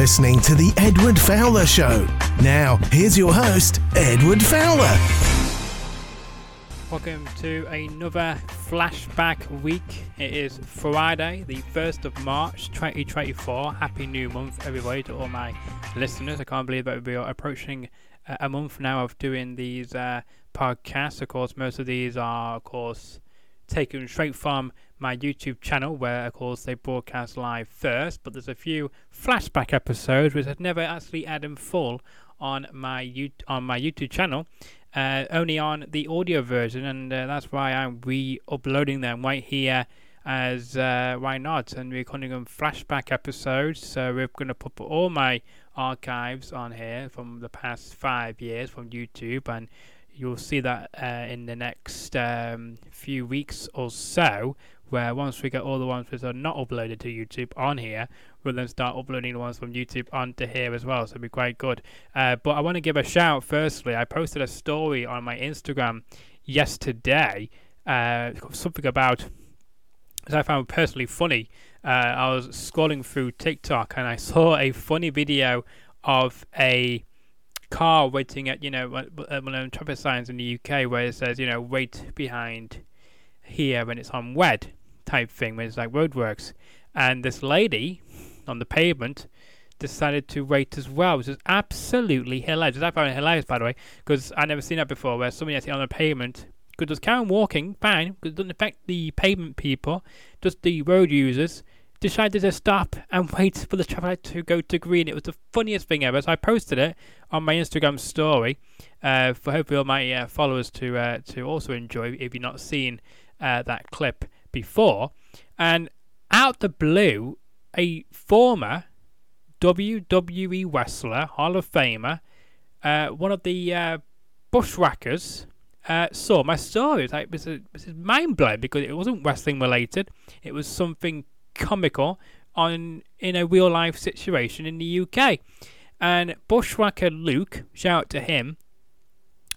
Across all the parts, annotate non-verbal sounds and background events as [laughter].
listening to The Edward Fowler Show. Now, here's your host, Edward Fowler. Welcome to another flashback week. It is Friday, the 1st of March 2024. Happy new month, everybody, to all my listeners. I can't believe that we're approaching a month now of doing these uh, podcasts. Of course, most of these are, of course, taken straight from my YouTube channel, where of course they broadcast live first. But there's a few flashback episodes which I've never actually had in full on my U- on my YouTube channel, uh, only on the audio version, and uh, that's why I'm re-uploading them right here. As uh, why not? And we're calling them flashback episodes. So we're going to put all my archives on here from the past five years from YouTube, and you'll see that uh, in the next um, few weeks or so. Where once we get all the ones which are not uploaded to YouTube on here, we'll then start uploading the ones from YouTube onto here as well. So it'll be quite good. Uh, but I want to give a shout firstly. I posted a story on my Instagram yesterday, uh, something about, as I found personally funny. Uh, I was scrolling through TikTok and I saw a funny video of a car waiting at you know one of the traffic signs in the UK where it says you know wait behind here when it's on red type thing when it's like roadworks, and this lady on the pavement decided to wait as well, which is absolutely hilarious. I found it hilarious by the way because I never seen that before where somebody actually on the pavement could just carry on walking fine because it doesn't affect the pavement people, just the road users decided to stop and [laughs] wait for the traffic light to go to green. It was the funniest thing ever. So I posted it on my Instagram story uh, for hopefully all my uh, followers to uh, to also enjoy if you've not seen uh, that clip before. And out the blue, a former WWE wrestler, Hall of Famer, uh, one of the uh, bushwhackers. saw my story. It was like mind blowing because it wasn't wrestling related. It was something comical on in a real life situation in the UK. And Bushwhacker Luke, shout out to him,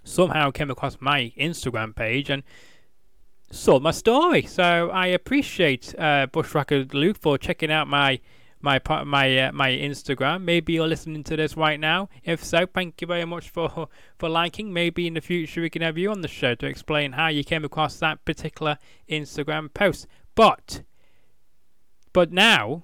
somehow came across my Instagram page and saw my story. So I appreciate uh, Bushwhacker Luke for checking out my my my uh, my Instagram. Maybe you're listening to this right now. If so, thank you very much for for liking. Maybe in the future we can have you on the show to explain how you came across that particular Instagram post. But but now,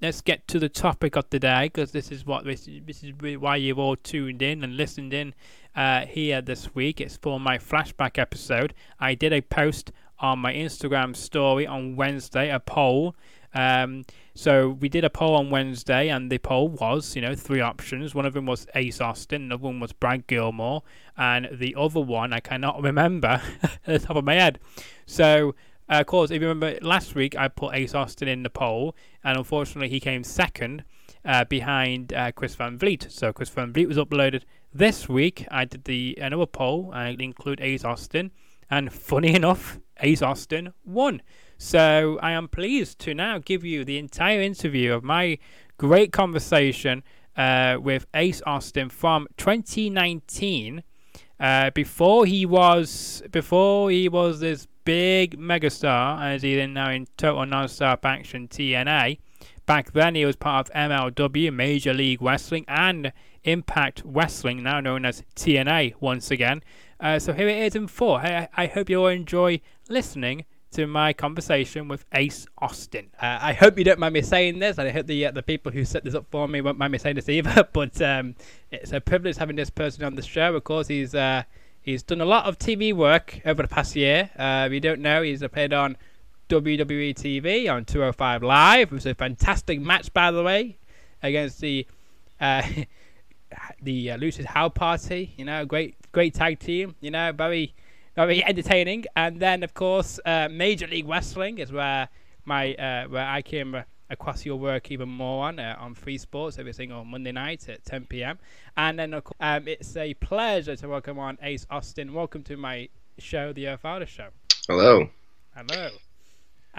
let's get to the topic of the day because this is what this, this is why you've all tuned in and listened in uh, here this week. It's for my flashback episode. I did a post on my Instagram story on Wednesday, a poll. Um, so we did a poll on Wednesday, and the poll was, you know, three options. One of them was Ace Austin, another one was Brad Gilmore, and the other one I cannot [laughs] remember at the top of my head. So uh, of course, if you remember last week, I put Ace Austin in the poll, and unfortunately, he came second uh, behind uh, Chris Van Vliet. So Chris Van Vliet was uploaded this week. I did the another poll. I include Ace Austin, and funny [laughs] enough, Ace Austin won. So I am pleased to now give you the entire interview of my great conversation uh, with Ace Austin from 2019. Uh, before he was before he was this big megastar as he is now in Total Non-Stop Action TNA. Back then, he was part of MLW, Major League Wrestling, and Impact Wrestling, now known as TNA once again. Uh, so here it is in four. I, I hope you all enjoy listening to my conversation with Ace Austin. Uh, I hope you don't mind me saying this, and I hope the uh, the people who set this up for me won't mind me saying this either. [laughs] But um, it's a privilege having this person on the show. Of course, he's uh, He's done a lot of TV work over the past year. Uh, if you don't know, he's appeared on WWE TV on 205 Live. It was a fantastic match, by the way, against the uh, [laughs] the uh, Lucha House Party. You know, great great tag team. You know, very very entertaining. And then, of course, uh, Major League Wrestling is where my uh, where I came across your work even more on uh, on Free Sports every single Monday night at 10 p.m. And then of um, it's a pleasure to welcome on Ace Austin. Welcome to my show, The Earth Show. Hello. Hello.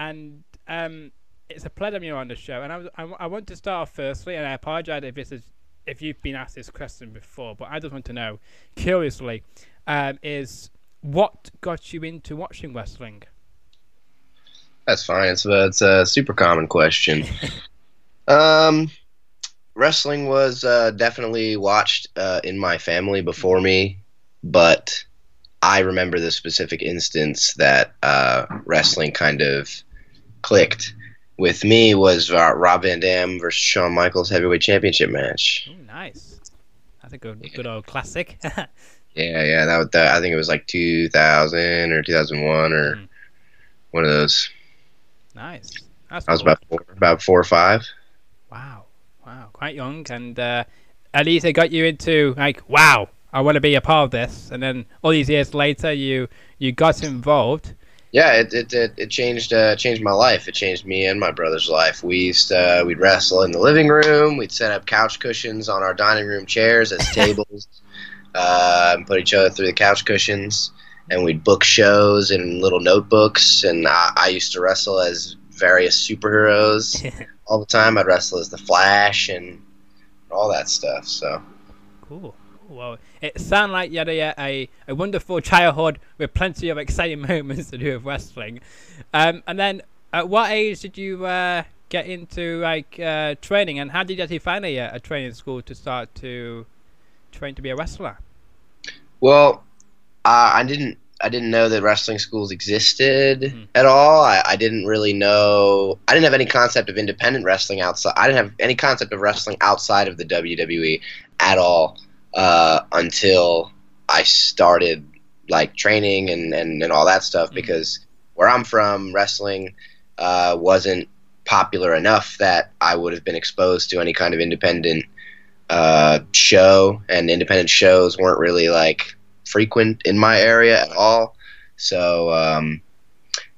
And um, it's a pleasure you're on the show. And I, I, I want to start off firstly, and I apologize if this is if you've been asked this question before, but I just want to know, curiously, um, is what got you into watching wrestling? That's fine. It's a, it's a super common question. [laughs] um, wrestling was uh, definitely watched uh, in my family before me, but I remember the specific instance that uh, wrestling kind of clicked with me was uh, Rob Van Dam versus Shawn Michaels heavyweight championship match. Ooh, nice. That's a good, good old classic. [laughs] yeah, yeah. That, was- that I think it was like 2000 or 2001 or Mm. one of those. nice. That's I was cool. about four, about four or five. Wow, wow, quite young, and uh, at least it got you into like, wow, I want to be a part of this. And then all these years later, you you got involved. Yeah, it it, it, it changed uh, changed my life. It changed me and my brother's life. We used to, uh, we'd wrestle in the living room. We'd set up couch cushions on our dining room chairs as [laughs] tables, uh, and put each other through the couch cushions. And we'd book shows in little notebooks. And I, I used to wrestle as various superheroes [laughs] all the time. I'd wrestle as the Flash and all that stuff. So Cool. Well, it sounded like you had a, a, a wonderful childhood with plenty of exciting [laughs] moments to do with wrestling. Um, and then, at what age did you uh, get into like uh, training, and how did you actually find a, a training school to start to train to be a wrestler? Well, uh, I didn't. I didn't know that wrestling schools existed Mhm. at all. I, I didn't really know. I didn't have any concept of independent wrestling outside. I didn't have any concept of wrestling outside of the WWE at all uh, until I started like training and, and, and all that stuff. Mhm. Because where I'm from, wrestling uh, wasn't popular enough that I would have been exposed to any kind of independent uh, show, and independent shows weren't really like frequent in my area at all. So, um,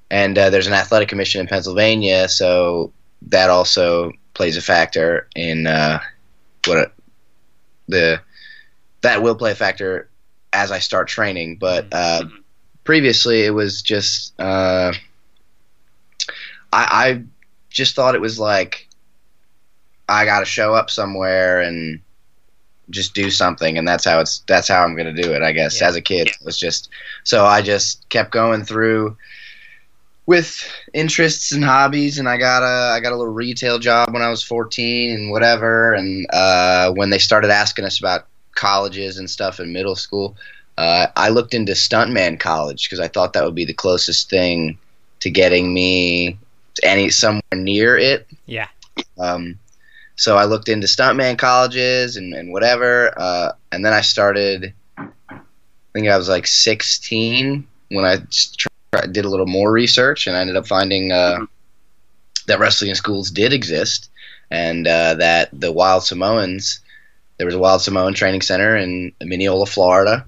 and uh, there's an athletic commission in Pennsylvania, so that also plays a factor in uh, what the that will play a factor as I start training. But uh, previously, it was just uh, I, I just thought it was like I got to show up somewhere and just do something and that's how it's that's how I'm going to do it I guess Yeah. as a kid it was just so I just kept going through with interests and hobbies and I got a I got a little retail job when I was 14 and whatever and uh, when they started asking us about colleges and stuff in middle school uh, I looked into stuntman college because I thought that would be the closest thing to getting me any somewhere near it Yeah. um, so I looked into stuntman colleges and, and whatever, uh, and then I started. I think I was like 16 when I try, did a little more research, and I ended up finding uh, that wrestling schools did exist, and uh, that the Wild Samoans, there was a Wild Samoan training center in Minneola, Florida.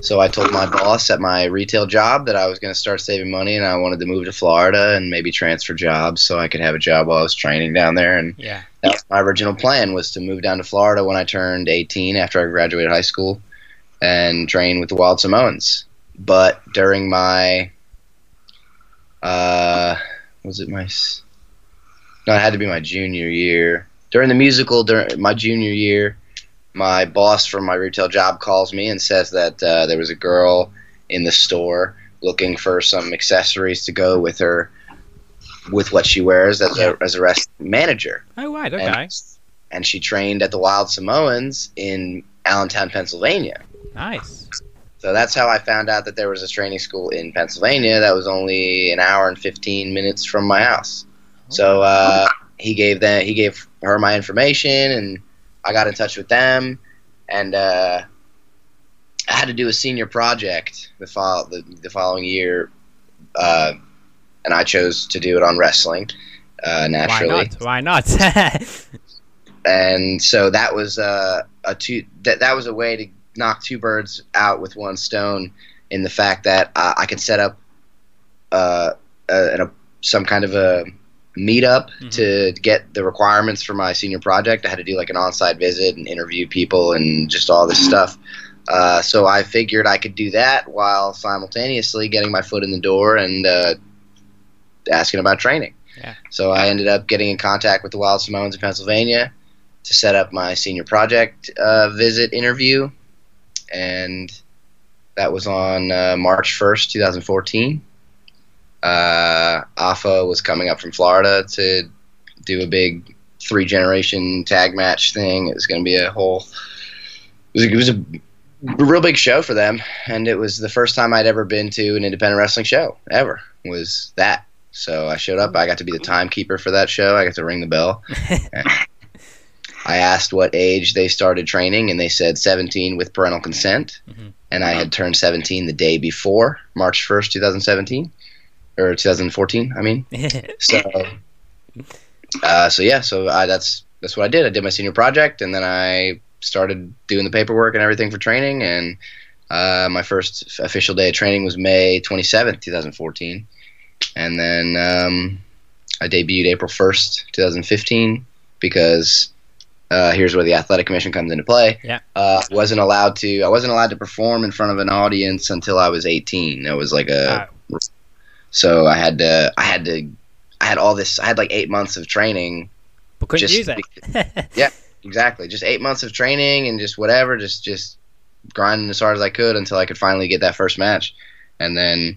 So I told my boss at my retail job that I was going to start saving money, and I wanted to move to Florida and maybe transfer jobs so I could have a job while I was training down there, and Yeah. that was my original plan was to move down to Florida when I turned 18 after I graduated high school and train with the Wild Samoans. But during my uh was it my no it had to be my junior year during the musical during my junior year my boss from my retail job calls me and says that uh, there was a girl in the store looking for some accessories to go with her with what she wears as a as a wrestling manager Oh right. Okay. and, and she trained at the Wild Samoans in Allentown, Pennsylvania. Nice. So that's how I found out that there was a training school in Pennsylvania that was only an hour and 15 minutes from my house. So uh, he gave them, he gave her my information, and I got in touch with them, and uh, I had to do a senior project the fol- the, the following year, uh, and I chose to do it on wrestling. Uh, naturally, Why not? Why not? [laughs] and so that was uh, a two that that was a way to knock two birds out with one stone in the fact that uh, I could set up uh, a, a, some kind of a meetup Mhm. to get the requirements for my senior project. I had to do like an on-site visit and interview people and just all this stuff. Uh, so I figured I could do that while simultaneously getting my foot in the door and uh, asking about training. Yeah. So I ended up getting in contact with the Wild Samoans in Pennsylvania to set up my senior project uh, visit interview, and that was on uh, March 1st, 2014. Uh, AFA was coming up from Florida to do a big three generation tag match thing. It was going to be a whole. It was, it was a real big show for them, and it was the first time I'd ever been to an independent wrestling show ever. Was that? So I showed up. I got to be the timekeeper for that show. I got to ring the bell. [laughs] I asked what age they started training, and they said 17 with parental consent. Mm-hmm. And I had turned 17 the day before, March 1st, 2017, or 2014. I mean, [laughs] so, uh, so yeah, so I, that's that's what I did. I did my senior project, and then I started doing the paperwork and everything for training. And uh, my first official day of training was May 27th, 2014, and then um, I debuted April 1st, 2015, because uh, here's where the athletic commission comes into play. Yeah. Uh, wasn't allowed to. I wasn't allowed to perform in front of an audience until I was 18. It was like a. So I had to. I had to. I had all this. I had like eight months of training. But couldn't just, use it. [laughs] yeah, exactly. Just eight months of training and just whatever. Just just grinding as hard as I could until I could finally get that first match, and then.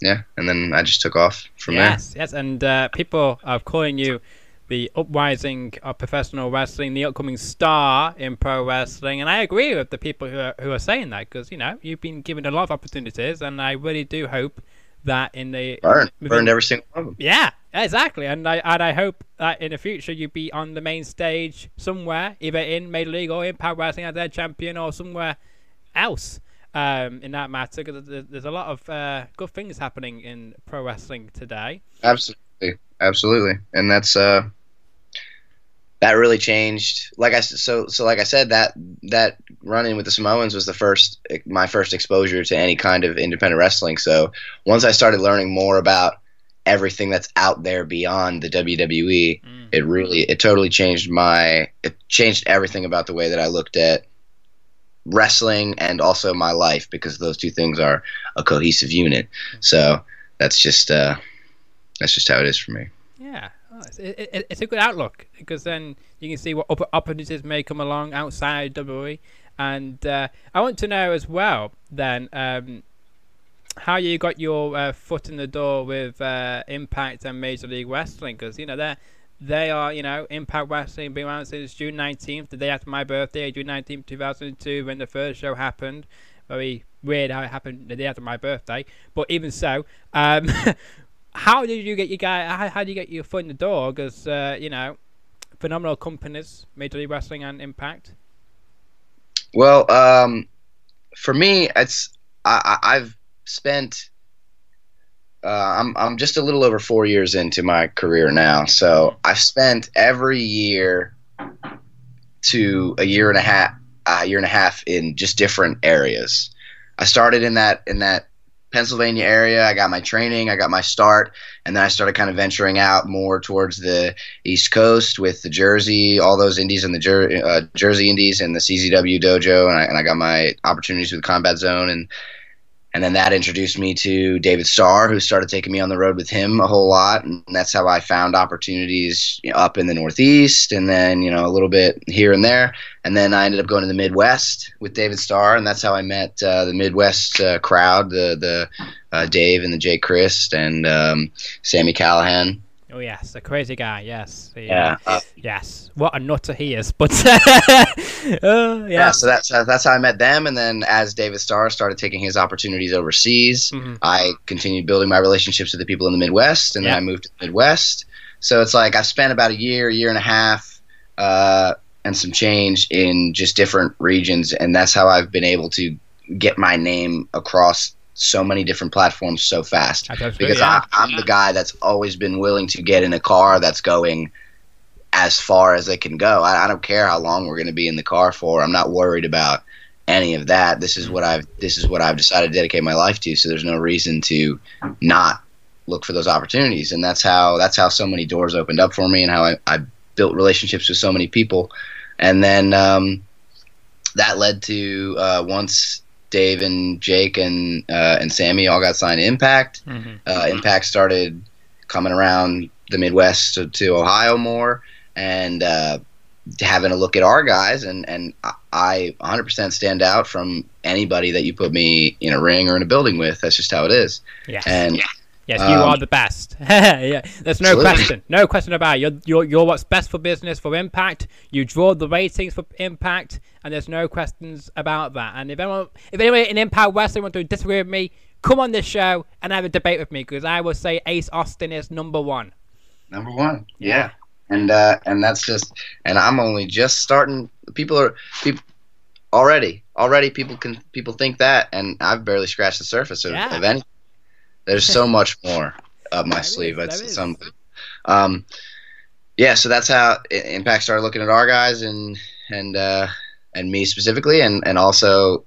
Yeah, and then I just took off from yes, there. Yes, yes, and uh, people are calling you the uprising of professional wrestling, the upcoming star in pro wrestling. And I agree with the people who are, who are saying that because, you know, you've been given a lot of opportunities. And I really do hope that in the. Burn. Burned every single one of them. Yeah, exactly. And I, and I hope that in the future you be on the main stage somewhere, either in Major League or Impact Wrestling as their champion or somewhere else. Um, in that matter, because there's a lot of uh, good things happening in pro wrestling today. Absolutely, absolutely, and that's uh, that really changed. Like I so so like I said that that run in with the Samoans was the first my first exposure to any kind of independent wrestling. So once I started learning more about everything that's out there beyond the WWE, mm. it really it totally changed my it changed everything about the way that I looked at wrestling and also my life because those two things are a cohesive unit. So that's just uh that's just how it is for me. It, it's a good outlook because then you can see what opportunities may come along outside WWE. And uh, I want to know as well then um, how you got your uh, foot in the door with uh, Impact and Major League Wrestling because you know they they are you know Impact Wrestling been around since June 19th, the day after my birthday, June 19th, 2002, when the first show happened. Very weird how it happened the day after my birthday, but even so, um, [laughs] how did you get your guy? How, how did you get your foot in the door? Because uh, you know, phenomenal companies, Major League Wrestling and Impact. Well, um, for me, it's I, I've spent. Uh, I'm I'm just a little over four years into my career now, so I've spent every year to a year and a half, a year and a half in just different areas. I started in that in that Pennsylvania area. I got my training, I got my start, and then I started kind of venturing out more towards the East Coast with the Jersey, all those indies and the Jer- uh, Jersey Indies and the CZW dojo, and I, and I got my opportunities with Combat Zone and and then that introduced me to David Starr, who started taking me on the road with him a whole lot, and that's how I found opportunities you know, up in the Northeast, and then you know a little bit here and there, and then I ended up going to the Midwest with David Starr, and that's how I met uh, the Midwest uh, crowd, the the uh, Dave and the Jake Crist and um, Sami Callihan, Oh yes, a crazy guy. Yes. Yeah. Uh, yes. What a nutter he is. But [laughs] uh, yeah. yeah. So that's uh, that's how I met them, and then as David Starr started taking his opportunities overseas, mm-hmm. I continued building my relationships with the people in the Midwest, and yeah. then I moved to the Midwest. So it's like I've spent about a year, year and a half, uh, and some change in just different regions, and that's how I've been able to get my name across so many different platforms so fast because yeah. I, am the guy that's always been willing to get in a car that's going as far as it can go. I, I don't care how long we're going to be in the car for. I'm not worried about any of that. This is what I've this is what I've decided to dedicate my life to. So there's no reason to not look for those opportunities, and that's how that's how so many doors opened up for me, and how I, I built relationships with so many people, and then um, that led to uh, once Dave and Jake and uh, and Sami all got signed to Impact. Mm-hmm. Uh, Impact started coming around the Midwest to, to Ohio more and uh, having a look at our guys. And, and I 100% stand out from anybody that you put me in a ring or in a building with. That's just how it is. Yes. And Yes, you Um, are the best. [laughs] yeah, there's no Absolutely. question, no question about it. You're, you're you're what's best for business for Impact. You draw the ratings for Impact, and there's no questions about that. And if anyone, if anyone in Impact Wrestling want to disagree with me, come on this show and have a debate with me because I will say Ace Austin is number one. Number one. Yeah. And uh, and that's just and I'm only just starting. People are people already already people can people think that, and I've barely scratched the surface of, Yeah. of any. There's so much more up my There sleeve. is, It's some. Um, yeah, so that's how Impact started looking at our guys and and uh, and me specifically, and and also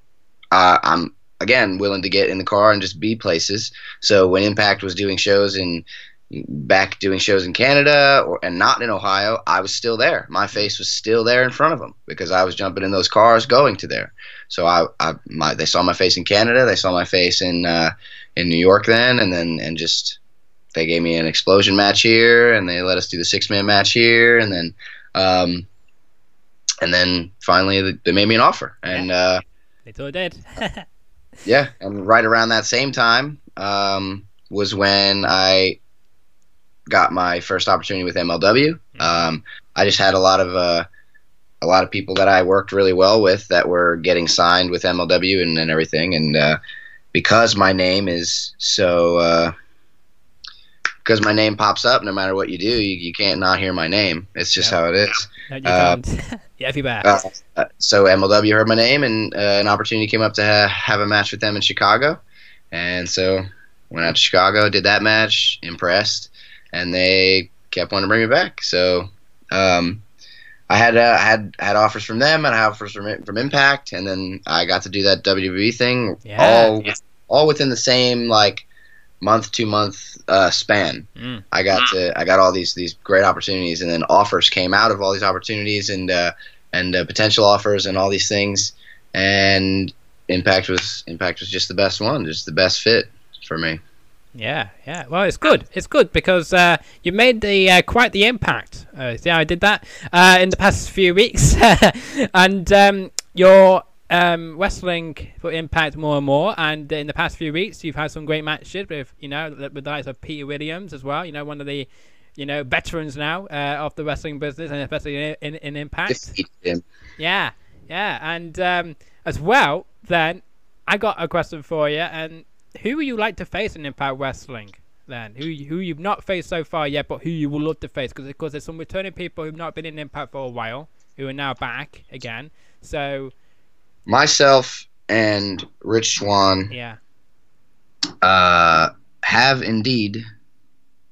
uh, I'm again willing to get in the car and just be places. So when Impact was doing shows in back doing shows in Canada or and not in Ohio, I was still there. My face was still there in front of them because I was jumping in those cars going to there. So I, I my they saw my face in Canada, they saw my face in uh, in New York then, and then and just they gave me an Xplosion match here, and they let us do the six man match here, and then um, and then finally they- made me an offer, and uh, They sure did. [laughs] yeah, and right around that same time um, was when I got my first opportunity with MLW. Um, I just had a lot of uh, a lot of people that I worked really well with that were getting signed with MLW and, and everything, and uh, because my name is so. Uh, because my name pops up, no matter what you do, you, you can't not hear my name. It's just Yep. how it is. no, you Uh, can't. [laughs] yeah, if you. Uh, uh, so MLW heard my name, and uh, an opportunity came up to ha- have a match with them in Chicago, and so went out to Chicago, did that match, impressed, and they kept wanting to bring me back. So um, I had uh, had had offers from them, and I had offers from from Impact, and then I got to do that WWE thing, Yeah. all all within the same like month to month uh, span. Mm. I got to I got all these these great opportunities, and then offers came out of all these opportunities, and uh, and uh, potential offers, and all these things, and Impact was Impact was just the best one, just the best fit for me. Yeah, yeah. Well, it's good. It's good because uh, you made the uh, quite the impact. Uh, see how I did that uh, in the past few weeks, [laughs] and um, you're um, wrestling for Impact more and more. And in the past few weeks, you've had some great matches with you know with the likes of Peter Williams as well. You know, one of the you know veterans now uh, of the wrestling business, and especially in, in, in Impact. Yeah, yeah, and um, as well, then I got a question for you. And who would you like to face in Impact Wrestling? Then who who you've not faced so far yet, but who you would love to face? Because of course there's some returning people who've not been in Impact for a while who are now back again. So Myself and Rich Swann yeah, uh, have indeed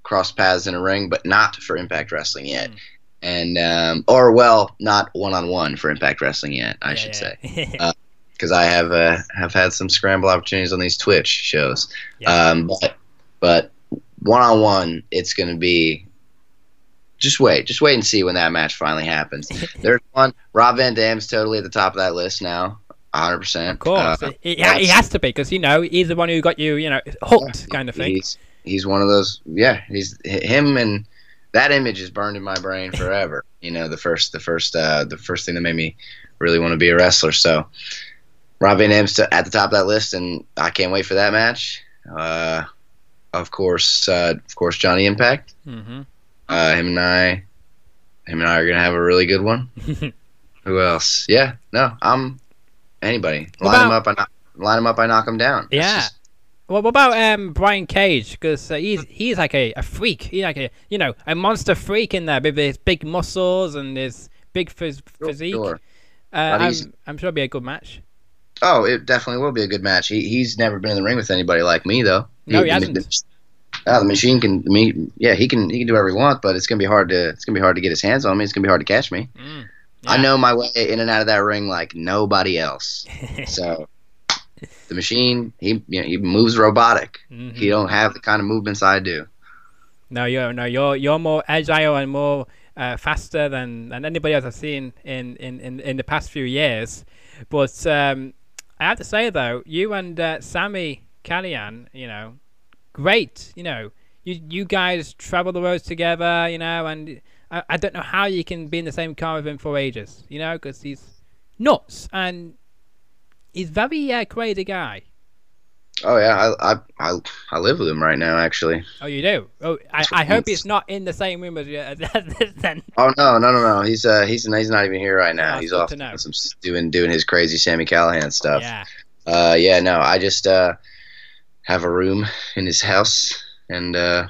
crossed paths in a ring, but not for Impact Wrestling yet. Mm. And um, or well, not one on one for Impact Wrestling yet. I yeah, should say. Uh, [laughs] because I have uh, have had some scramble opportunities on these Twitch shows. Yeah. Um, but but one on one, it's going to be. Just wait, just wait and see when that match finally happens. [laughs] There's one. Rob Van Dam's totally at the top of that list now, 100. percent of course, Uh, he, he has to be because you know he's the one who got you, you know, hooked kind of thing. He's he's one of those. Yeah, he's him, and that image is burned in my brain forever. [laughs] you know, the first the first uh, the first thing that made me really want to be a wrestler. So, Rob Van Dam's at the top of that list, and I can't wait for that match. Uh, of course, uh, of course, Johnny Impact. hmm Uh, him and I, him and I are gonna have a really good one. [laughs] Who else? Yeah, no, I'm anybody. What Line him about- up, I knock, line him up, I knock him down. Yeah. just- Well, what about um, Brian Cage? Because uh, he's he's like a, a freak. He's like a you know a monster freak in there with his big muscles and his big phys- physique. Sure. Uh, I'm, I'm sure it'll be a good match. Oh, it definitely will be a good match. He he's never been in the ring with anybody like me though. No, he the, hasn't. The, ah, the machine can me yeah he can he can do whatever he wants, but it's gonna be hard to it's gonna be hard to get his hands on me. It's gonna be hard to catch me. Mm. I know my way in and out of that ring like nobody else. [laughs] So the machine he you know, he moves robotic. Mhm. He don't have the kind of movements I do. No, you're no, you're you're more agile and more uh, faster than, than anybody else I've seen in, in, in, in the past few years. But um, I have to say though, you and uh, Sami Callihan, you know, great. You know, you you guys travel the roads together. You know, and I, I don't know how you can be in the same car with him for ages. You know, because he's nuts and he's very uh, crazy guy. Oh yeah, I I I, I live with him right now actually. Oh, you do? Oh, I, I hope he's not in the same room as you. [laughs] then. Oh no no no no. He's uh he's he's not even here right now. He's off some, doing doing his crazy Sami Callihan stuff. Yeah. Uh yeah no I just uh have a room in his house and uh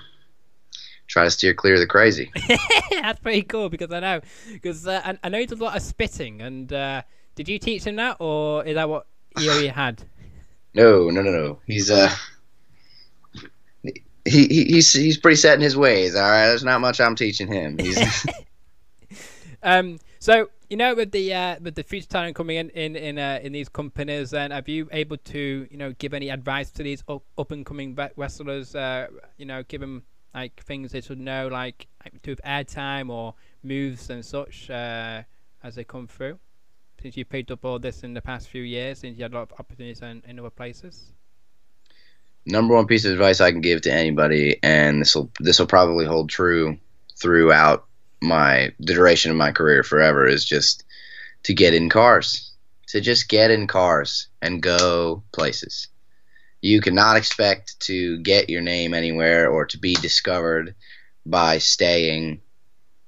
try to steer clear of the crazy. [laughs] That's pretty cool because I know because uh, I, I know he does a lot of spitting. And uh, did you teach him that, or is that what he already had? No no no no. He's uh. He, he, he's he's pretty set in his ways. All right, there's not much I'm teaching him. He's [laughs] [laughs] Um, so you know, with the uh, with the future talent coming in in in, uh, in these companies, then have you able to you know give any advice to these up, up and coming wrestlers? Uh, you know, give them like things they should know, like, like to have airtime or moves and such uh, as they come through. Since you picked up all this in the past few years, since you had a lot of opportunities in, in other places. number one piece of advice I can give to anybody, and this will this will probably hold true throughout my the duration of my career forever, is just to get in cars, to just get in cars and go places. You cannot expect to get your name anywhere or to be discovered by staying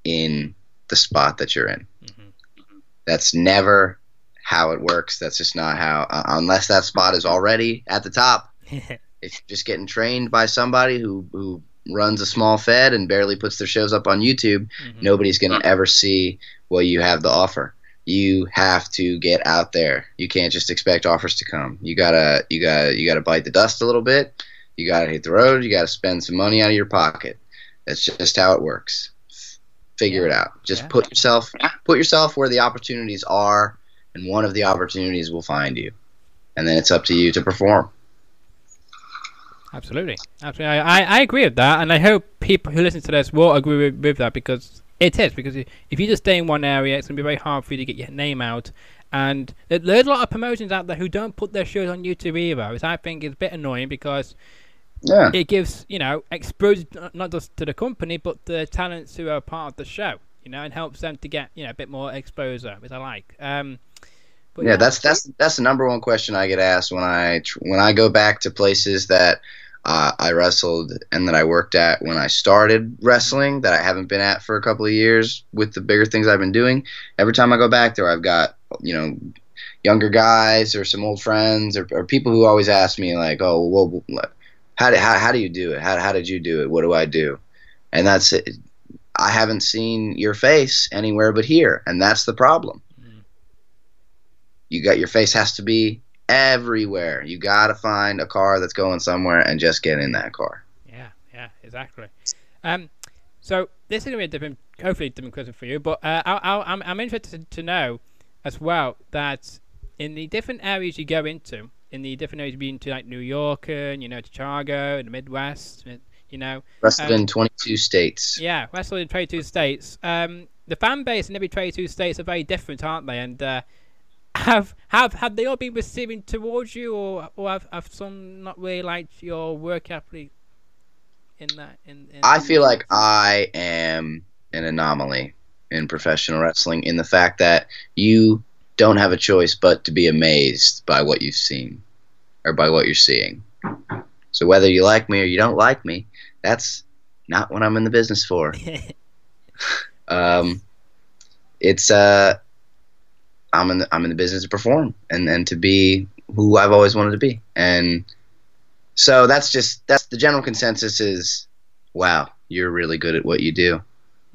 in the spot that you're in. That's never how it works. That's just not how, uh, unless that spot is already at the top [laughs] if you're just getting trained by somebody who who runs a small fed and barely puts their shows up on YouTube, Mhm. nobody's gonna ever see what you have to offer. You have to get out there. You can't just expect offers to come. You gotta you gotta you gotta bite the dust a little bit. You gotta hit the road. You gotta spend some money out of your pocket. That's just how it works. Figure it out. Just Yeah. put yourself put yourself where the opportunities are, and one of the opportunities will find you. And then it's up to you to perform. Absolutely, absolutely. I, I, I agree with that, and I hope people who listen to this will agree with, with that because it is. Because if if you just stay in one area, it's gonna be very hard for you to get your name out. And there's a lot of promotions out there who don't put their shows on YouTube either, which I think is a bit annoying because Yeah. it gives you know exposure not- just to the company but the talents who are part of the show. You know, and helps them to get you know a bit more exposure, which I like. Um, but yeah, that's that's that's the number one question I get asked when I when I go back to places that uh, I wrestled and that I worked at when I started wrestling that I haven't been at for a couple of years with the bigger things I've been doing. Every time I go back there, I've got you know younger guys or some old friends or, or people who always ask me like, oh, well, how did how, how do you do it? How how did you do it? What do I do? And that's it. I haven't seen your face anywhere but here, and that's the problem you got your face has to be everywhere. You got to find a car that's going somewhere and just get in that car. Yeah, yeah, exactly. Um, so this is gonna be a different, hopefully different question for you, but uh, I, I, I'm I'm interested to know as well that in the different areas you go into, in the different areas been to, like New York and you know Chicago and the Midwest, and, you know, Wrestled Um, in 22 states. yeah, wrestling in 22 states. Um, the fan base in every 22 states are very different, aren't they? And uh, have have have they all been receiving towards you, or or have, have some not really liked your work ethic in that? In, in I feel like I am an anomaly in professional wrestling in the fact that you don't have a choice but to be amazed by what you've seen or by what you're seeing. So whether you like me or you don't like me, that's not what I'm in the business for. [laughs] um, it's uh, I'm in the, I'm in the business to perform and and to be who I've always wanted to be, and so that's just that's the general consensus is, wow, you're really good at what you do.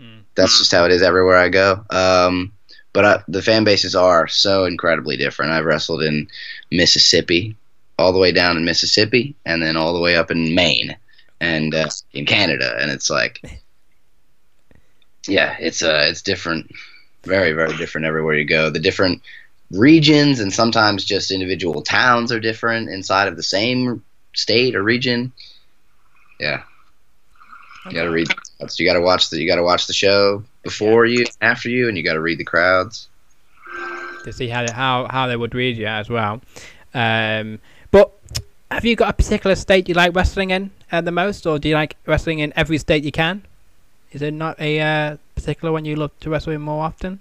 Mm. That's just how it is everywhere I go. Um, but uh, the fan bases are so incredibly different. I've wrestled in Mississippi, all the way down in Mississippi, and then all the way up in Maine and uh, in Canada, and it's like, yeah, it's uh, it's different, very very different everywhere you go. The different regions and sometimes just individual towns are different inside of the same state or region. Yeah, you got to read. You got to watch the. You got to watch the show before you, after you, and you got to read the crowds. to see how how how they would read you as well. Um, but have you got a particular state you like wrestling in uh, the most, or do you like wrestling in every state you can? Is there not a uh, particular one you love to wrestle in more often?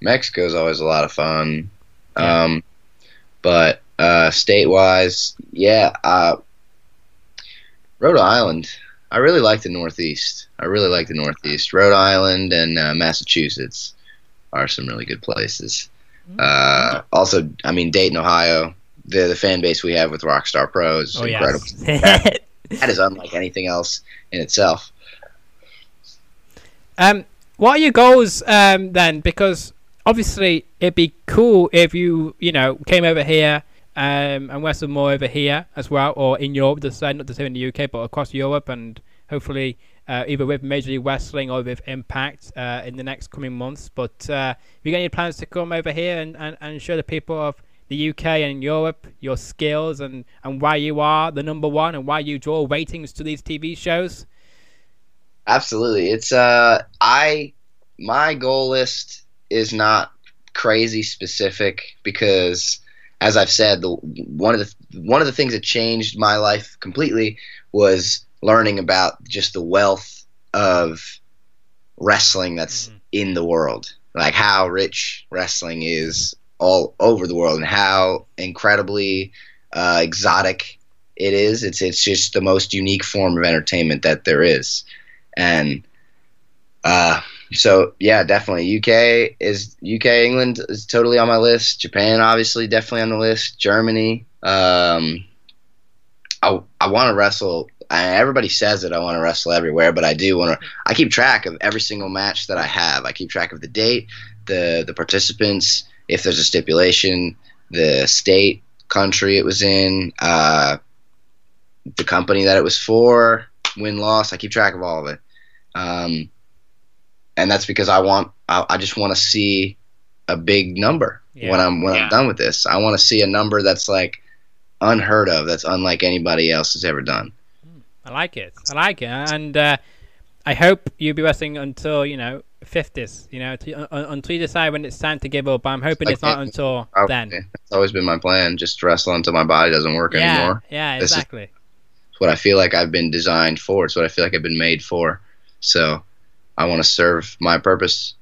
Mexico's always a lot of fun. Yeah. Um, but uh, state wise, yeah, uh, Rhode Island. I really like the Northeast. I really like the Northeast. Rhode Island and uh, Massachusetts are some really good places. Mm. Uh, also, I mean Dayton, Ohio. The the fan base we have with Rockstar Pro is Oh incredible. [laughs] yes. That is unlike anything else in itself. um, what are your goals um then? Because obviously it'd be cool if you you know came over here um and wrestled more over here as well, or in Europe. Just say not just here in the UK, but across Europe and hopefully. Uh, either with Major League Wrestling or with Impact uh, in the next coming months. But uh, have you got any plans to come over here and, and, and show the people of the UK and Europe your skills and, and why you are the number one and why you draw ratings to these TV shows? Absolutely. It's uh I my goal list is not crazy specific because as I've said the one of the one of the things that changed my life completely was learning about just the wealth of wrestling that's Mhm. in the world. Like how rich wrestling is all over the world and how incredibly uh, exotic it is. It's it's just the most unique form of entertainment that there is and uh, so yeah, definitely UK is UK England is totally on my list. Japan obviously definitely on the list. Germany. Um, I I want to wrestle. I, everybody says that I want to wrestle everywhere, but I do want to. I keep track of every single match that I have. I keep track of the date, the the participants, if there's a stipulation, the state, country it was in, uh, the company that it was for, win loss. I keep track of all of it, um, and that's because I want. I, I just want to see a big number Yeah. when I'm when Yeah. I'm done with this. I want to see a number that's like unheard of. That's unlike anybody else has ever done. I like it. I like it, and uh, I hope you'll be wrestling until you know fifties. You know, to, uh, until you decide when it's time to give up. I'm hoping it's not until Okay. then. It's always been my plan. Just wrestle until my body doesn't work Yeah, anymore. yeah, This is- exactly. It's what I feel like I've been designed for. It's what I feel like I've been made for. So I want to serve my purpose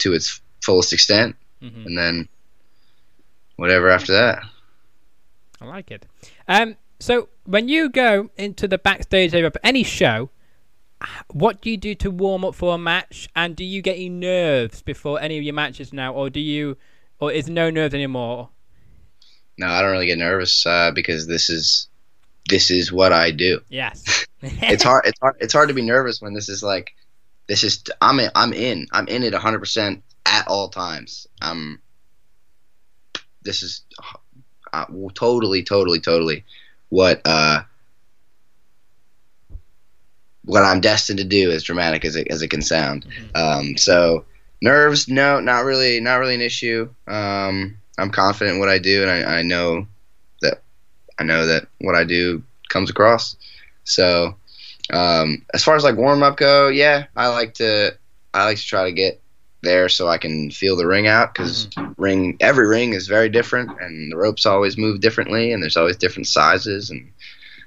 to its fullest extent, hmm and then whatever after that. I like it. Um, so when you go into the backstage area of any show, what do you do to warm up for a match? And do you get any nerves before any of your matches now, or do you, or is no nerves anymore? No, I don't really get nervous uh, because this is this is what I do. Yes. [laughs] it's hard. It's hard. It's hard to be nervous when this is like, this is. I'm in. I'm in. I'm in it 100 percent at all times. I'm. This is uh, totally, totally, totally what uh what I'm destined to do, as dramatic as it as it can sound. Um, so nerves, no, not really, not really an issue. Um, I'm confident in what I do, and I, I know that I know that what I do comes across. So um, as far as like warm up go, yeah, I like to I like to try to get there so I can feel the ring out because ring every ring is very different and the ropes always move differently and there's always different sizes and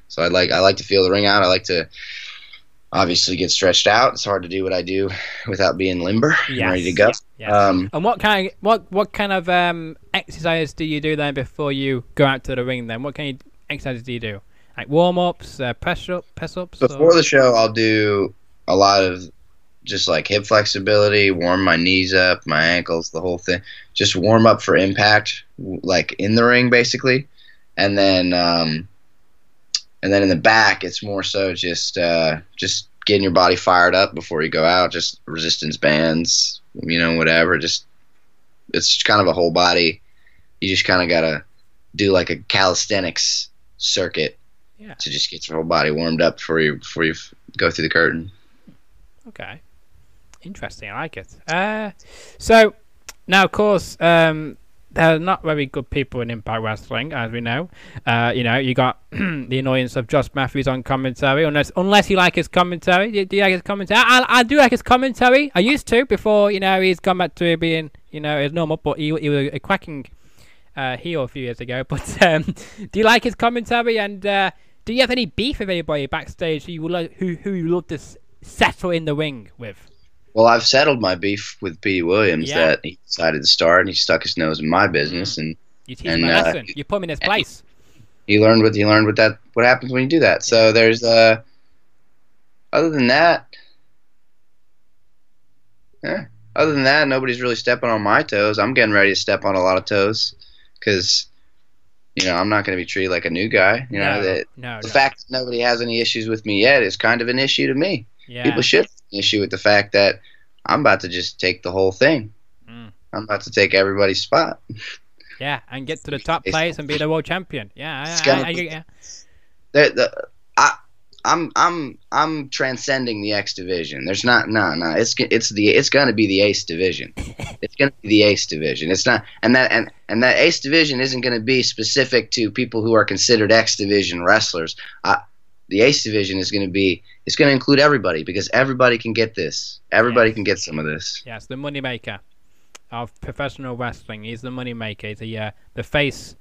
so I like I like to feel the ring out. I like to obviously get stretched out. It's hard to do what I do without being limber and ready to go. Yes. Um, And what kind of what what kind of um exercise do you do then before you go out to the ring? Then what kind of exercises do you do? Like warm ups, uh, press up, press ups. Before the show, I'll do a lot of just like hip flexibility, warm my knees up, my ankles, the whole thing. Just warm up for impact, like in the ring, basically. And then, um, and then in the back, it's more so just uh, just getting your body fired up before you go out. Just resistance bands, you know, whatever. Just it's kind of a whole body. You just kind of gotta do like a calisthenics circuit Yeah. to just get your whole body warmed up before you before you go through the curtain. Okay. Interesting. I like it. Uh, so now, of course, um, there are not very good people in Impact Wrestling, as we know. Uh, you know, you got [clears throat] the annoyance of Josh Matthews on commentary, unless unless you like his commentary. Do, do you like his commentary? I, I, I do like his commentary. I used to before, you know, he's gone back to being, you know, his normal, but he, he was a cracking uh, heel a few years ago. [laughs] But um, [laughs] do you like his commentary? And uh, do you have any beef with anybody backstage who you who who you love to s- settle in the ring with? Well, I've settled my beef with Pete Williams Yeah. that he decided to start and he stuck his nose in my business and You teach him a And, uh, lesson. You put him in his place. he learned what you learned what that what happens when you do that. So there's uh other than that yeah, other than that nobody's really stepping on my toes. I'm getting ready to step on a lot of toes cuz you know, I'm not going to be treated like a new guy, you know, no, that no, the no. fact that nobody has any issues with me yet is kind of an issue to me. yeah. People should have an issue with the fact that I'm about to just take the whole thing. Mm. I'm about to take everybody's spot. Yeah, and get to the [laughs] top place and be the world champion. Yeah, I, I, I, yeah. the, I'm I'm I'm transcending the X division. There's not no no. It's it's the it's gonna be the Ace division. [laughs] it's gonna be the Ace division. It's not and that and and that Ace division isn't gonna be specific to people who are considered X division wrestlers. I, the Ace division is gonna be it's gonna include everybody because everybody can get this. Everybody can get some of this. Yes, the moneymaker of professional wrestling. He's the moneymaker. He's the uh, the face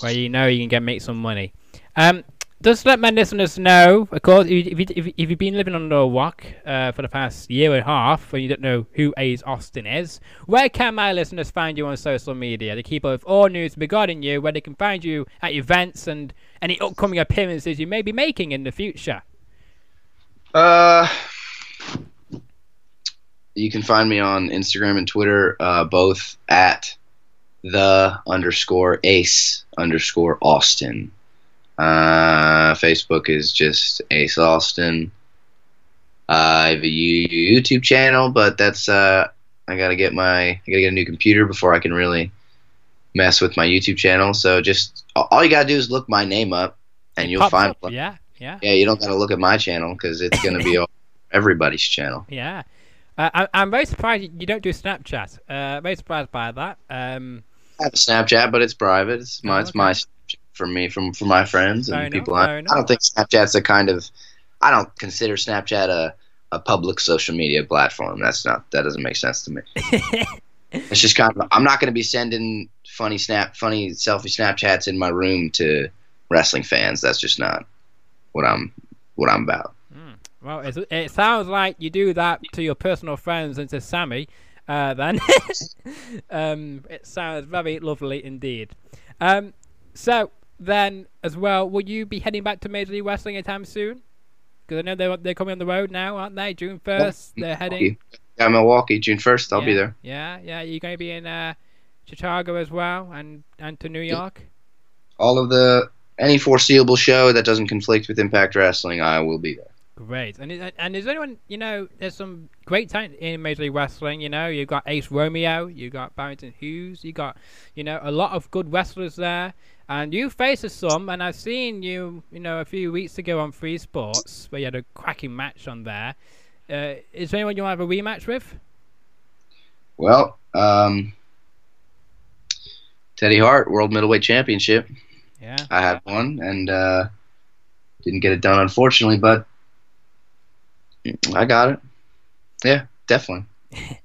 where you know you can get make some money. Um, just let my listeners know, of course, if, you- if, if, you- if you've been living under a rock uh, for the past year and a half and you don't know who Ace Austin is, where can my listeners find you on social media to keep up with all news regarding you, where they can find you at events and any upcoming appearances you may be making in the future? Uh, you can find me on Instagram and Twitter, uh, both at the underscore ace underscore Austin. Uh, Facebook is just Ace Austin. Uh, I have a YouTube channel, but that's uh, I gotta get my I gotta get a new computer before I can really mess with my YouTube channel. So just all you gotta do is look my name up, and you'll Pops find. up, Yeah, yeah. Yeah, you don't gotta look at my channel because it's gonna be [laughs] all, everybody's channel. Yeah. Uh, I, I'm very surprised you don't do Snapchat. Uh, very surprised by that. Um, I have a Snapchat, but it's private. It's my Oh, it's my okay. For me from for my friends and enough, people. I, I don't think Snapchat's a kind of I don't consider Snapchat a a public social media platform. That's not that doesn't make sense to me. [laughs] It's just kind of I'm not going to be sending funny snap funny selfie Snapchats in my room to wrestling fans. That's just not what I'm what I'm about. Mm. well, it's, it sounds like you do that to your personal friends and to Sami. Uh, then, [laughs] um, it sounds very lovely indeed. Um, so then, as well, will you be heading back to Major League Wrestling anytime soon? Because I know they're they're coming on the road now, aren't they? June first, they're heading. Yeah, Milwaukee, June first. I'll be there. Yeah, yeah. You're going to be in uh, Chicago as well, and and to New York. All of the any foreseeable show that doesn't conflict with Impact Wrestling, I will be there. Great. And is, and is anyone you know? There's some great talent in Major League Wrestling. You know, you've got Ace Romero, you've got Barrington Hughes, you got you know a lot of good wrestlers there. And you faced some, and I've seen you, you know, a few weeks ago on Free Sports, where you had a cracking match on there. Uh, is there anyone you want to have a rematch with? Well, um, Teddy Hart, World Middleweight Championship. Yeah. I had one and uh, didn't get it done, unfortunately, but I got it. Yeah, definitely. [laughs]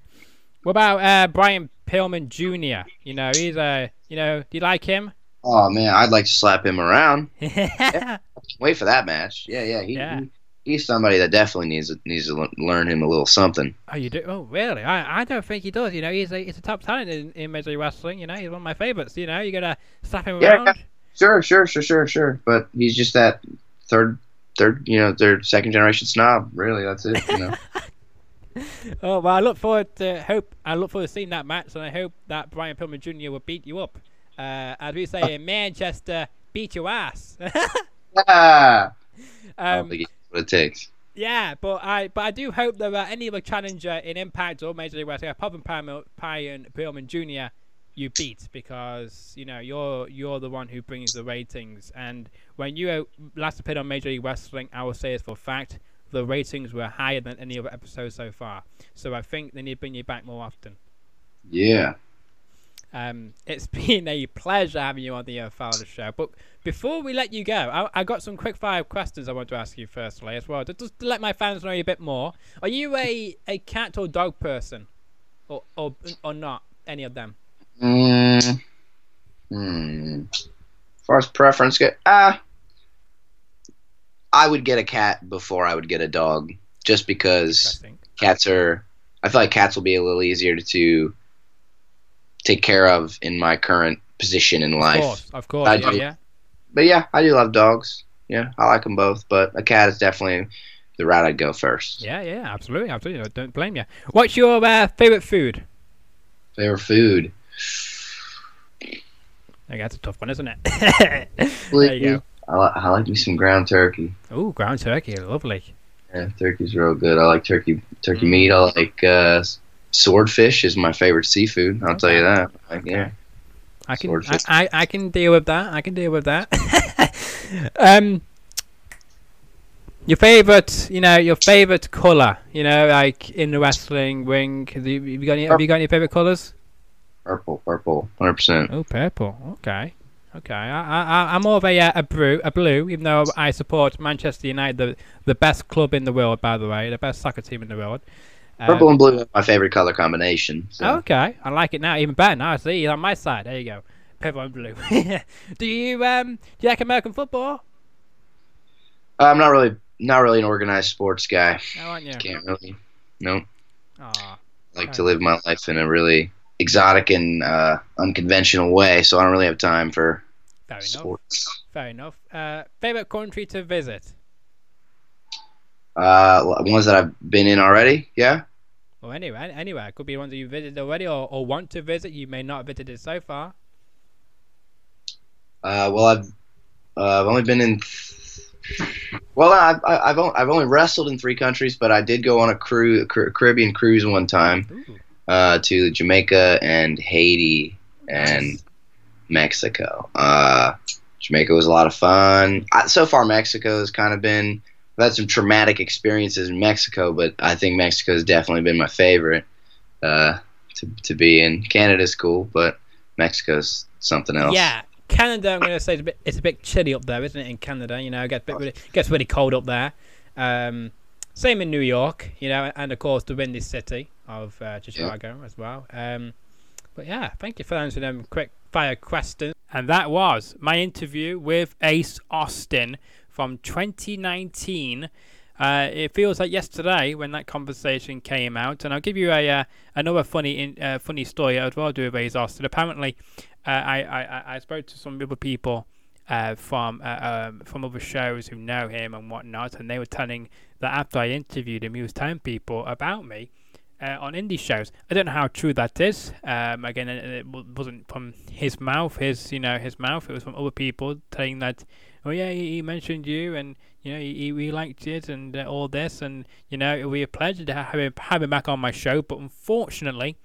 What about uh, Brian Pillman Jr.? You know, he's a, you know, do you like him? Oh man, I'd like to slap him around. [laughs] yeah. Wait for that match. Yeah, yeah. He, Yeah. he- he's somebody that definitely needs to, needs to learn him a little something. Oh, you do? Oh, really? I, I don't think he does. You know, he's a he's a top talent in, in Major League Wrestling. You know, he's one of my favorites. You know, you gotta slap him Yeah. around. Sure, sure, sure, sure, sure. But he's just that third, third, you know, third, second generation snob. Really, that's it. You know. [laughs] Oh well, I look forward to hope. I look forward to seeing that match, and I hope that Brian Pillman Jr. will beat you up. Uh, as we say in Manchester, beat your ass. [laughs] ah, I don't um, think what it takes. yeah, but I but I do hope that uh, any other challenger in Impact or Major League Wrestling, apart from Brian Brian Pillman Jr., you beat because you know you're you're the one who brings the ratings. And when you uh, last appeared on Major League Wrestling, I will say this for a fact: the ratings were higher than any other episode so far. So I think they need to bring you back more often. Yeah. Um, it's [laughs] been a pleasure having you on the uh, Fowler Show. But before we let you go, I, I got some quick fire questions I want to ask you firstly as well, just to let my fans know you a bit more. Are you a, a cat or dog person, or or or not? Any of them? Mm, hmm. As far as preference go, ah, I would get a cat before I would get a dog, just because cats are. I feel like cats will be a little easier to take care of in my current position in life. Of course, of course, I yeah, do. yeah. But yeah, I do love dogs. Yeah, I like them both, but a cat is definitely the route I'd go first. Yeah, yeah, absolutely, absolutely. I Don't blame you. What's your uh, favorite food? Favorite food? Okay, that's a tough one, isn't it? [laughs] there you go. I, li- I like me some ground turkey. Oh, ground turkey, lovely. Yeah, turkey's real good. I like turkey turkey meat. I like uh, swordfish is my favorite seafood. I'll tell you that. Like, yeah. I can, I, Swordfish. I, I can deal with that. I can deal with that. [laughs] um, your favorite, you know, your favorite color, you know, like in the wrestling ring. Have you, have you got any? Have you got any favorite colors? Purple, purple, hundred percent. Oh, purple. Okay, okay. I, I, I'm more of a uh, a blue, a blue. Even though I support Manchester United, the the best club in the world, by the way, the best soccer team in the world. Um, Purple and blue are my favorite color combination. So. Okay, I like it now even better. Now I see you're on my side. There you go, purple and blue. [laughs] do you um do you like American football? I'm not really not really an organized sports guy. Oh, aren't you? Can't really. No, Aw, I like Okay. to live my life in a really exotic and uh, unconventional way, so I don't really have time for fair enough. sports. Fair enough. Uh, favorite country to visit? Uh, ones that I've been in already, yeah. Or anywhere, anywhere. It could be ones that you visited already, or, or want to visit. You may not have visited so far. Uh, well, I've uh, I've only been in. Well, I've I- I've only, I've only wrestled in three countries, but I did go on a cruise, a Caribbean cruise one time uh, to Jamaica and Haiti and Nice. Mexico. Uh, Jamaica was a lot of fun. I, so far, Mexico has kind of been. I've had some traumatic experiences in Mexico, but I think Mexico has definitely been my favorite uh, to to be in. Canada's cool, but Mexico's something else. Yeah, Canada. I'm going to say it's a bit it's a bit chilly up there, isn't it? In Canada, you know, it gets a bit really, gets really cold up there. Um, same in New York, you know, and of course the windy city of uh, Chicago as well. Um, but yeah, thank you for answering them quick fire questions. And that was my interview with Ace Austin from 2019. Uh, it feels like yesterday when that conversation came out, and I'll give you a uh, another funny in, uh, funny story as well. Do with Ace Austin. Apparently, uh, I, I I- spoke to some other people uh, from uh, um, from other shows who know him and whatnot, and they were telling that after I interviewed him, he was telling people about me on indie shows. I don't know how true that is. Um, again, it, wasn't from his mouth, his you know his mouth. It was from other people saying that, oh yeah, he, he mentioned you, and you know he, he liked it, and uh, all this, and you know it would be a pleasure to have him have him back on my show. But unfortunately,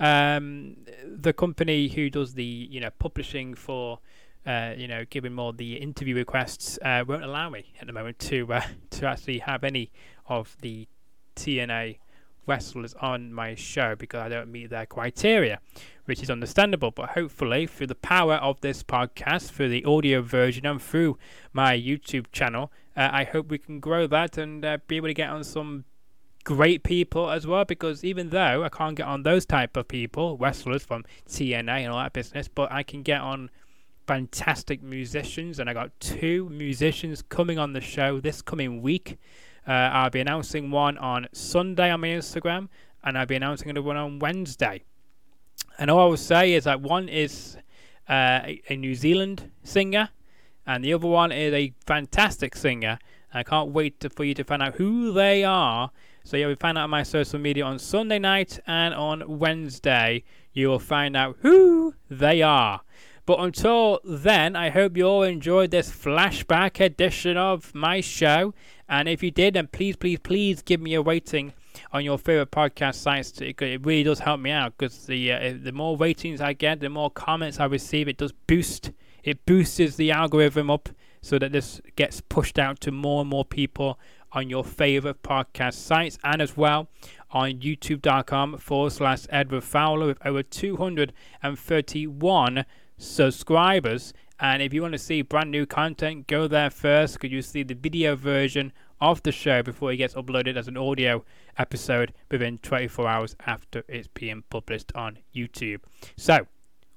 um, the company who does the you know publishing for. Uh, you know, giving more the interview requests uh, won't allow me at the moment to uh, [laughs] to actually have any of the TNA wrestlers on my show because I don't meet their criteria, which is understandable. But hopefully, through the power of this podcast, through the audio version, and through my YouTube channel, uh, I hope we can grow that and uh, be able to get on some great people as well. Because even though I can't get on those type of people, wrestlers from TNA and all that business, but I can get on fantastic musicians, and I got two musicians coming on the show this coming week. Uh, I'll be announcing one on Sunday on my Instagram, and I'll be announcing another one on Wednesday. And all I will say is that one is uh, a, New Zealand singer, and the other one is a fantastic singer. I can't wait to, for you to find out who they are. So you'll find out on my social media on Sunday night and on Wednesday. You will find out who they are. But until then, I hope you all enjoyed this flashback edition of my show. And if you did, then please, please, please give me a rating on your favorite podcast sites. It it really does help me out because the uh, the more ratings I get, the more comments I receive. It does boost. It boosts the algorithm up so that this gets pushed out to more and more people on your favorite podcast sites and as well on youtube.com forward slash Edward Fowler with over 231 subscribers. And if you want to see brand new content, go there first because you see the video version of the show before it gets uploaded as an audio episode within 24 hours after it's being published on YouTube. So,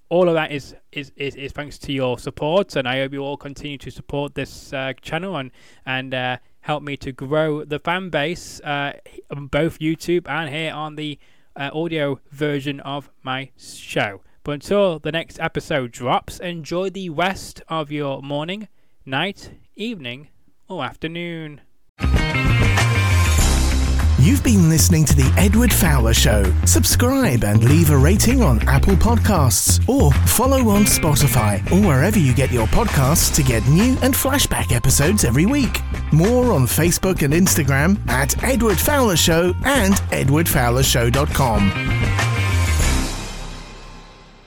all of that is, is, is, is thanks to your support, and I hope you all continue to support this uh, channel and and uh, help me to grow the fan base uh, on both YouTube and here on the uh, audio version of my show. But until the next episode drops, enjoy the rest of your morning, night, evening, or afternoon. You've been listening to The Edward Fowler Show. Subscribe and leave a rating on Apple Podcasts or follow on Spotify or wherever you get your podcasts to get new and flashback episodes every week. More on Facebook and Instagram at Edward Fowler Show and edwardfowlershow.com.